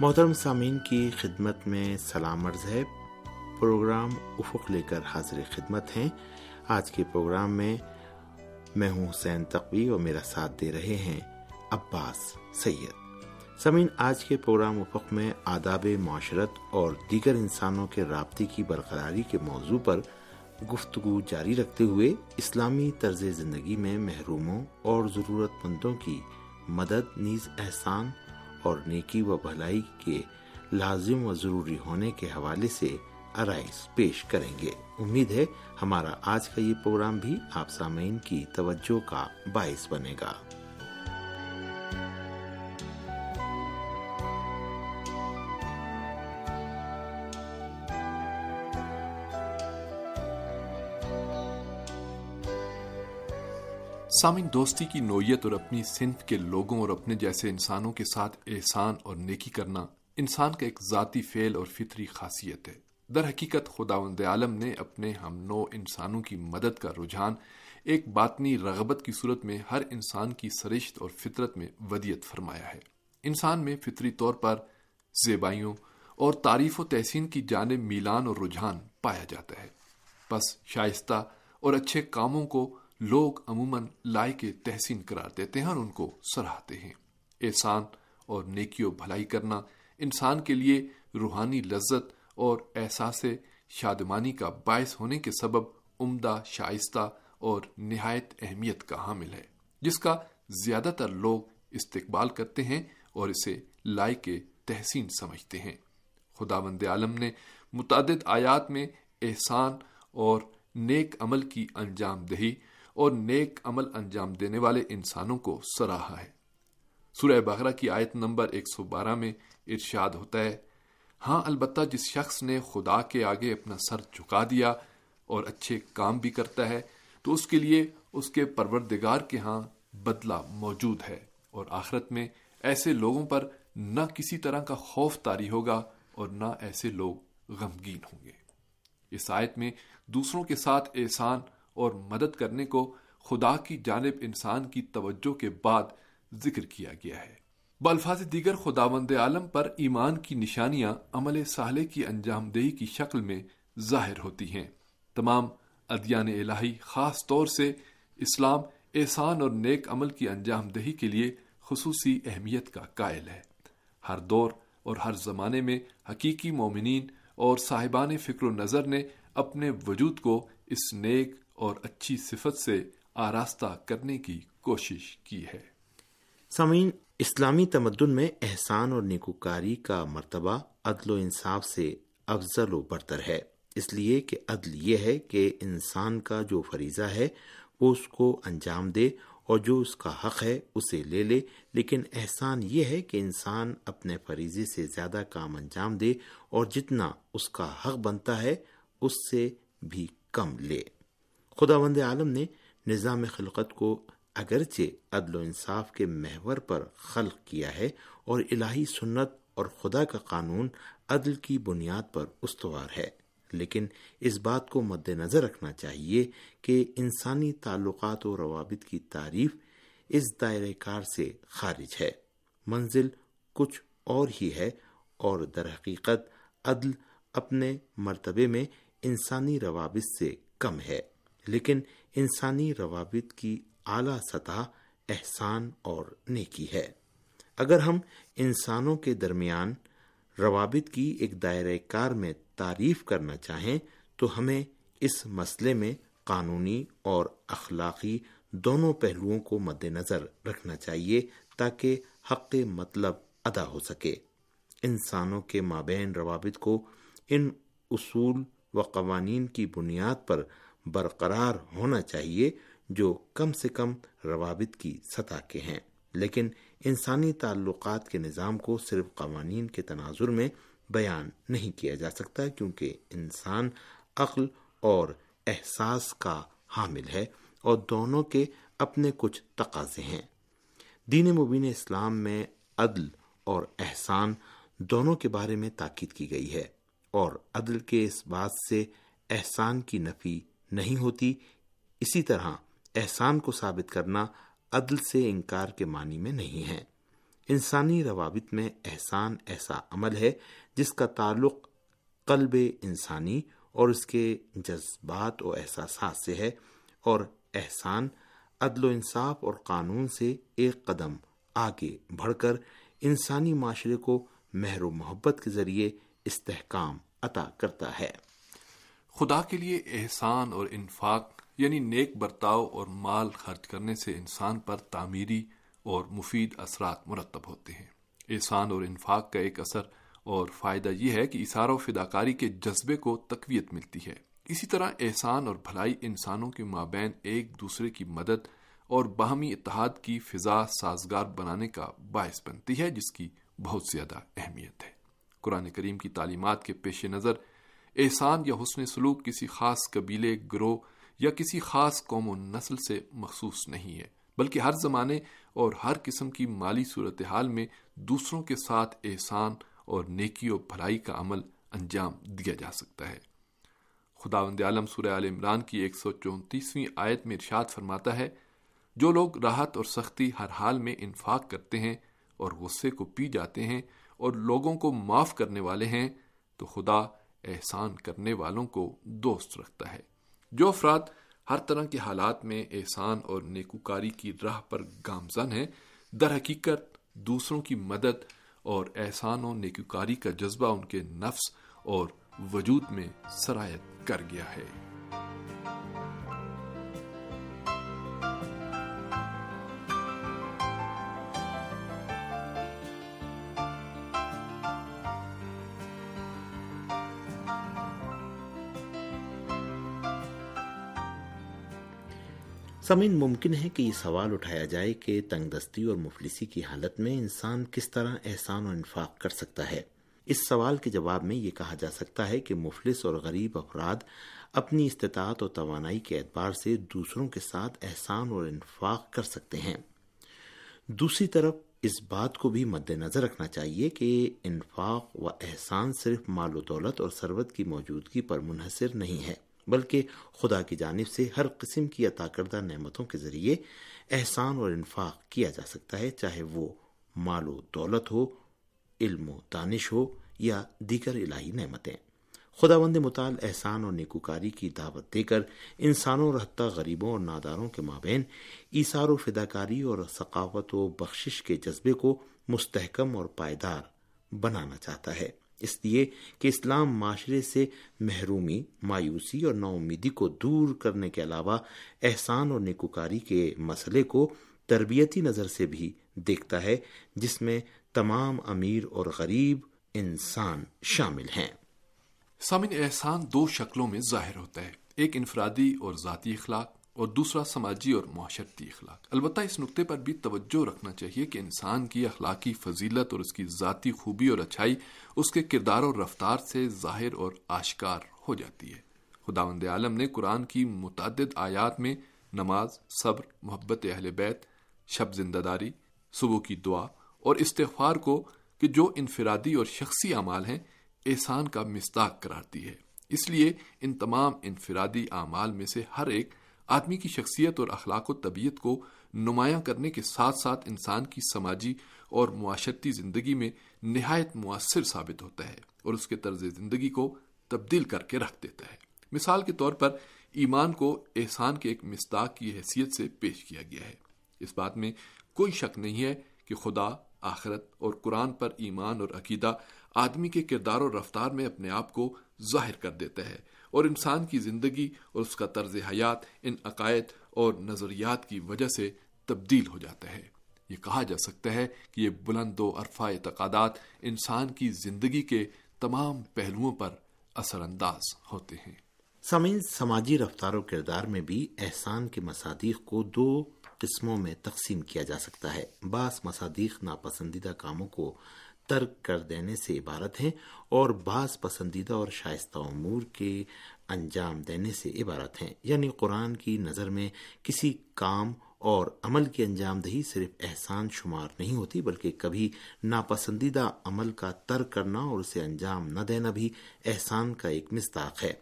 محترم سامعین کی خدمت میں سلام عرض ہے۔ پروگرام افق لے کر حاضر خدمت ہیں۔ آج کے پروگرام میں میں ہوں حسین تقوی اور میرا ساتھ دے رہے ہیں عباس سید۔ سمین آج کے پروگرام افق میں آداب معاشرت اور دیگر انسانوں کے رابطے کی برقراری کے موضوع پر گفتگو جاری رکھتے ہوئے اسلامی طرز زندگی میں محروموں اور ضرورت مندوں کی مدد، نیز احسان اور نیکی و بھلائی کے لازم و ضروری ہونے کے حوالے سے ارائز پیش کریں گے۔ امید ہے ہمارا آج کا یہ پروگرام بھی آپ سامعین کی توجہ کا باعث بنے گا۔ سامن دوستی کی نوعیت اور اپنی صنف کے لوگوں اور اپنے جیسے انسانوں کے ساتھ احسان اور نیکی کرنا انسان کا ایک ذاتی فعل اور فطری خاصیت ہے۔ در حقیقت خدا عالم نے اپنے ہم نو انسانوں کی مدد کا رجحان ایک باطنی رغبت کی صورت میں ہر انسان کی سرشت اور فطرت میں ودیت فرمایا ہے۔ انسان میں فطری طور پر زیبائیوں اور تعریف و تحسین کی جانب میلان اور رجحان پایا جاتا ہے۔ بس شائستہ اور اچھے کاموں کو لوگ عموماً لائے کے تحسین قرار دیتے ہیں اور ان کو سراہتے ہیں۔ احسان اور نیکی و بھلائی کرنا انسان کے لیے روحانی لذت اور احساس شادمانی کا باعث ہونے کے سبب عمدہ شائستہ اور نہایت اہمیت کا حامل ہے، جس کا زیادہ تر لوگ استقبال کرتے ہیں اور اسے لائے کے تحسین سمجھتے ہیں۔ خدا بند عالم نے متعدد آیات میں احسان اور نیک عمل کی انجام دہی اور نیک عمل انجام دینے والے انسانوں کو سراہا ہے۔ سورہ بغرہ کی آیت نمبر 112 میں ارشاد ہوتا ہے ہاں البتہ جس شخص نے خدا کے آگے اپنا سر جھکا دیا اور اچھے کام بھی کرتا ہے، تو اس کے لیے اس کے پروردگار کے ہاں بدلہ موجود ہے۔ اور آخرت میں ایسے لوگوں پر نہ کسی طرح کا خوف تاری ہوگا اور نہ ایسے لوگ غمگین ہوں گے۔ اس آیت میں دوسروں کے ساتھ احسان اور مدد کرنے کو خدا کی جانب انسان کی توجہ کے بعد ذکر کیا گیا ہے۔ بالفاظ دیگر خدا بند عالم پر ایمان کی نشانیاں عمل سالے کی انجام دہی کی شکل میں ظاہر ہوتی ہیں۔ تمام ادیان الہی خاص طور سے اسلام احسان اور نیک عمل کی انجام دہی کے لیے خصوصی اہمیت کا قائل ہے۔ ہر دور اور ہر زمانے میں حقیقی مومنین اور صاحبان فکر و نظر نے اپنے وجود کو اس نیک اور اچھی صفت سے آراستہ کرنے کی کوشش کی ہے۔ سمعین اسلامی تمدن میں احسان اور نیکوکاری کا مرتبہ عدل و انصاف سے افضل و برتر ہے۔ اس لیے کہ عدل یہ ہے کہ انسان کا جو فریضہ ہے، وہ اس کو انجام دے اور جو اس کا حق ہے، اسے لے لے۔ لیکن احسان یہ ہے کہ انسان اپنے فریضے سے زیادہ کام انجام دے اور جتنا اس کا حق بنتا ہے، اس سے بھی کم لے۔ خدا وند عالم نے نظام خلقت کو اگرچہ عدل و انصاف کے محور پر خلق کیا ہے اور الہی سنت اور خدا کا قانون عدل کی بنیاد پر استوار ہے، لیکن اس بات کو مد نظر رکھنا چاہیے کہ انسانی تعلقات و روابط کی تعریف اس دائرہ کار سے خارج ہے۔ منزل کچھ اور ہی ہے اور در حقیقت عدل اپنے مرتبے میں انسانی روابط سے کم ہے۔ لیکن انسانی روابط کی اعلی سطح احسان اور نیکی ہے۔ اگر ہم انسانوں کے درمیان روابط کی ایک دائرہ کار میں تعریف کرنا چاہیں، تو ہمیں اس مسئلے میں قانونی اور اخلاقی دونوں پہلوؤں کو مد نظر رکھنا چاہیے تاکہ حق مطلب ادا ہو سکے۔ انسانوں کے مابین روابط کو ان اصول و قوانین کی بنیاد پر برقرار ہونا چاہیے جو کم سے کم روابط کی سطح کے ہیں۔ لیکن انسانی تعلقات کے نظام کو صرف قوانین کے تناظر میں بیان نہیں کیا جا سکتا کیونکہ انسان عقل اور احساس کا حامل ہے اور دونوں کے اپنے کچھ تقاضے ہیں۔ دین مبین اسلام میں عدل اور احسان دونوں کے بارے میں تاکید کی گئی ہے اور عدل کے اس بات سے احسان کی نفی نہیں ہوتی، اسی طرح احسان کو ثابت کرنا عدل سے انکار کے معنی میں نہیں ہے۔ انسانی روابط میں احسان ایسا عمل ہے جس کا تعلق قلب انسانی اور اس کے جذبات و احساسات سے ہے، اور احسان عدل و انصاف اور قانون سے ایک قدم آگے بڑھ کر انسانی معاشرے کو مہر و محبت کے ذریعے استحکام عطا کرتا ہے۔ خدا کے لیے احسان اور انفاق یعنی نیک برتاؤ اور مال خرچ کرنے سے انسان پر تعمیری اور مفید اثرات مرتب ہوتے ہیں۔ احسان اور انفاق کا ایک اثر اور فائدہ یہ ہے کہ اشارہ و فداکاری کے جذبے کو تقویت ملتی ہے۔ اسی طرح احسان اور بھلائی انسانوں کے مابین ایک دوسرے کی مدد اور باہمی اتحاد کی فضا سازگار بنانے کا باعث بنتی ہے، جس کی بہت زیادہ اہمیت ہے۔ قرآن کریم کی تعلیمات کے پیش نظر احسان یا حسن سلوک کسی خاص قبیلے، گروہ یا کسی خاص قوم و نسل سے مخصوص نہیں ہے، بلکہ ہر زمانے اور ہر قسم کی مالی صورتحال میں دوسروں کے ساتھ احسان اور نیکی و بھلائی کا عمل انجام دیا جا سکتا ہے۔ خدا وند عالم سورہ عال عمران کی ایک سو چونتیسویں آیت میں ارشاد فرماتا ہے، جو لوگ راحت اور سختی ہر حال میں انفاق کرتے ہیں اور غصے کو پی جاتے ہیں اور لوگوں کو معاف کرنے والے ہیں، تو خدا احسان کرنے والوں کو دوست رکھتا ہے۔ جو افراد ہر طرح کے حالات میں احسان اور نیکوکاری کی راہ پر گامزن ہیں، در حقیقت دوسروں کی مدد اور احسان و نیکوکاری کا جذبہ ان کے نفس اور وجود میں سرایت کر گیا ہے۔ سمین ممکن ہے کہ یہ سوال اٹھایا جائے کہ تنگ دستی اور مفلسی کی حالت میں انسان کس طرح احسان و انفاق کر سکتا ہے۔ اس سوال کے جواب میں یہ کہا جا سکتا ہے کہ مفلس اور غریب افراد اپنی استطاعت اور توانائی کے اعتبار سے دوسروں کے ساتھ احسان اور انفاق کر سکتے ہیں۔ دوسری طرف، اس بات کو بھی مد نظر رکھنا چاہیے کہ انفاق و احسان صرف مال و دولت اور ثروت کی موجودگی پر منحصر نہیں ہے۔ بلکہ خدا کی جانب سے ہر قسم کی عطا کردہ نعمتوں کے ذریعے احسان اور انفاق کیا جا سکتا ہے، چاہے وہ مال و دولت ہو، علم و دانش ہو یا دیگر الہی نعمتیں۔ خدا بند مطال احسان اور نیکوکاری کی دعوت دے کر انسانوں اور حتیٰ غریبوں اور ناداروں کے مابین ایسار و فداکاری اور ثقافت و بخشش کے جذبے کو مستحکم اور پائیدار بنانا چاہتا ہے۔ اس لیے کہ اسلام معاشرے سے محرومی، مایوسی اور نا امیدی کو دور کرنے کے علاوہ احسان اور نیکوکاری کے مسئلے کو تربیتی نظر سے بھی دیکھتا ہے، جس میں تمام امیر اور غریب انسان شامل ہیں۔ سامن احسان دو شکلوں میں ظاہر ہوتا ہے، ایک انفرادی اور ذاتی اخلاق اور دوسرا سماجی اور معاشرتی اخلاق۔ البتہ اس نقطے پر بھی توجہ رکھنا چاہیے کہ انسان کی اخلاقی فضیلت اور اس کی ذاتی خوبی اور اچھائی اس کے کردار اور رفتار سے ظاہر اور آشکار ہو جاتی ہے۔ خدا وند عالم نے قرآن کی متعدد آیات میں نماز، صبر، محبت اہل بیت، شب زندہ داری، صبح کی دعا اور استغفار کو کہ جو انفرادی اور شخصی اعمال ہیں، احسان کا مستاق کراتی ہے۔ اس لیے ان تمام انفرادی اعمال میں سے ہر ایک آدمی کی شخصیت اور اخلاق و طبیعت کو نمایاں کرنے کے ساتھ ساتھ انسان کی سماجی اور معاشرتی زندگی میں نہایت مؤثر ثابت ہوتا ہے اور اس کے طرز زندگی کو تبدیل کر کے رکھ دیتا ہے۔ مثال کے طور پر، ایمان کو احسان کے ایک مستاق کی حیثیت سے پیش کیا گیا ہے۔ اس بات میں کوئی شک نہیں ہے کہ خدا، آخرت اور قرآن پر ایمان اور عقیدہ آدمی کے کردار اور رفتار میں اپنے آپ کو ظاہر کر دیتا ہے اور انسان کی زندگی اور اس کا طرز حیات ان عقائد اور نظریات کی وجہ سے تبدیل ہو جاتا ہے۔ یہ کہا جا سکتا ہے کہ یہ بلند و عرفہ اعتقادات انسان کی زندگی کے تمام پہلوؤں پر اثر انداز ہوتے ہیں۔ سمین سماجی رفتار و کردار میں بھی احسان کے مصادیق کو دو قسموں میں تقسیم کیا جا سکتا ہے۔ بعض مصادیق ناپسندیدہ کاموں کو ترک کر دینے سے عبارت ہیں اور بعض پسندیدہ اور شائستہ امور کے انجام دینے سے عبارت ہیں۔ یعنی قرآن کی نظر میں کسی کام اور عمل کی انجام دہی صرف احسان شمار نہیں ہوتی، بلکہ کبھی ناپسندیدہ عمل کا ترک کرنا اور اسے انجام نہ دینا بھی احسان کا ایک مستاق ہے۔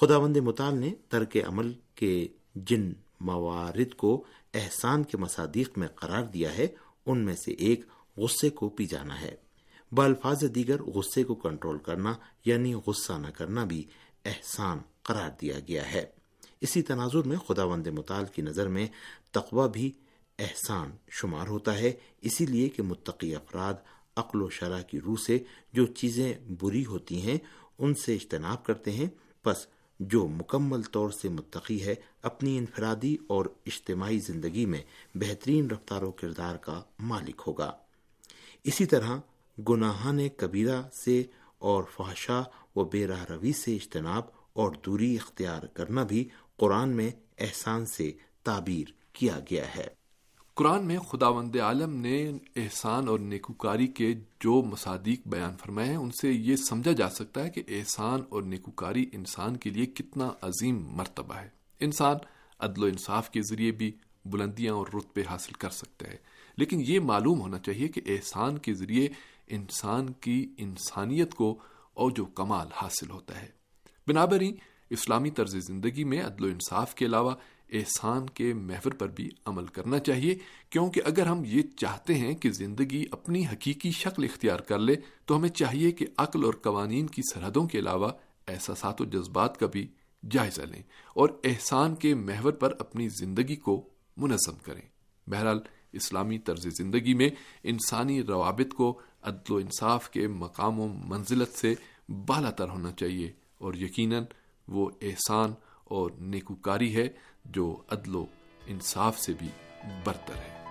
خدا بند مطال نے ترک عمل کے جن موارد کو احسان کے مصادیق میں قرار دیا ہے، ان میں سے ایک غصے کو پی جانا ہے۔ بالفاظ دیگر غصے کو کنٹرول کرنا یعنی غصہ نہ کرنا بھی احسان قرار دیا گیا ہے۔ اسی تناظر میں خدا وند مطال کی نظر میں تقوی بھی احسان شمار ہوتا ہے، اسی لیے کہ متقی افراد عقل و شرح کی روح سے جو چیزیں بری ہوتی ہیں، ان سے اجتناب کرتے ہیں۔ پس جو مکمل طور سے متقی ہے، اپنی انفرادی اور اجتماعی زندگی میں بہترین رفتار و کردار کا مالک ہوگا۔ اسی طرح گناہان کبیرہ سے اور فحشا و بے راہ روی سے اجتناب اور دوری اختیار کرنا بھی قرآن میں احسان سے تعبیر کیا گیا ہے۔ قرآن میں خداوند عالم نے احسان اور نیکوکاری کے جو مصادیق بیان فرمائے ہیں، ان سے یہ سمجھا جا سکتا ہے کہ احسان اور نیکوکاری انسان کے لیے کتنا عظیم مرتبہ ہے۔ انسان عدل و انصاف کے ذریعے بھی بلندیاں اور رتبے حاصل کر سکتے ہیں لیکن یہ معلوم ہونا چاہیے کہ احسان کے ذریعے انسان کی انسانیت کو اور جو کمال حاصل ہوتا ہے۔ بنابری اسلامی طرز زندگی میں عدل و انصاف کے علاوہ احسان کے محور پر بھی عمل کرنا چاہیے، کیونکہ اگر ہم یہ چاہتے ہیں کہ زندگی اپنی حقیقی شکل اختیار کر لے، تو ہمیں چاہیے کہ عقل اور قوانین کی سرحدوں کے علاوہ احساسات و جذبات کا بھی جائزہ لیں اور احسان کے محور پر اپنی زندگی کو منظم کریں۔ بہرحال، اسلامی طرز زندگی میں انسانی روابط کو عدل و انصاف کے مقام و منزلت سے بالا تر ہونا چاہیے اور یقیناً وہ احسان اور نیکوکاری ہے جو عدل و انصاف سے بھی برتر ہے۔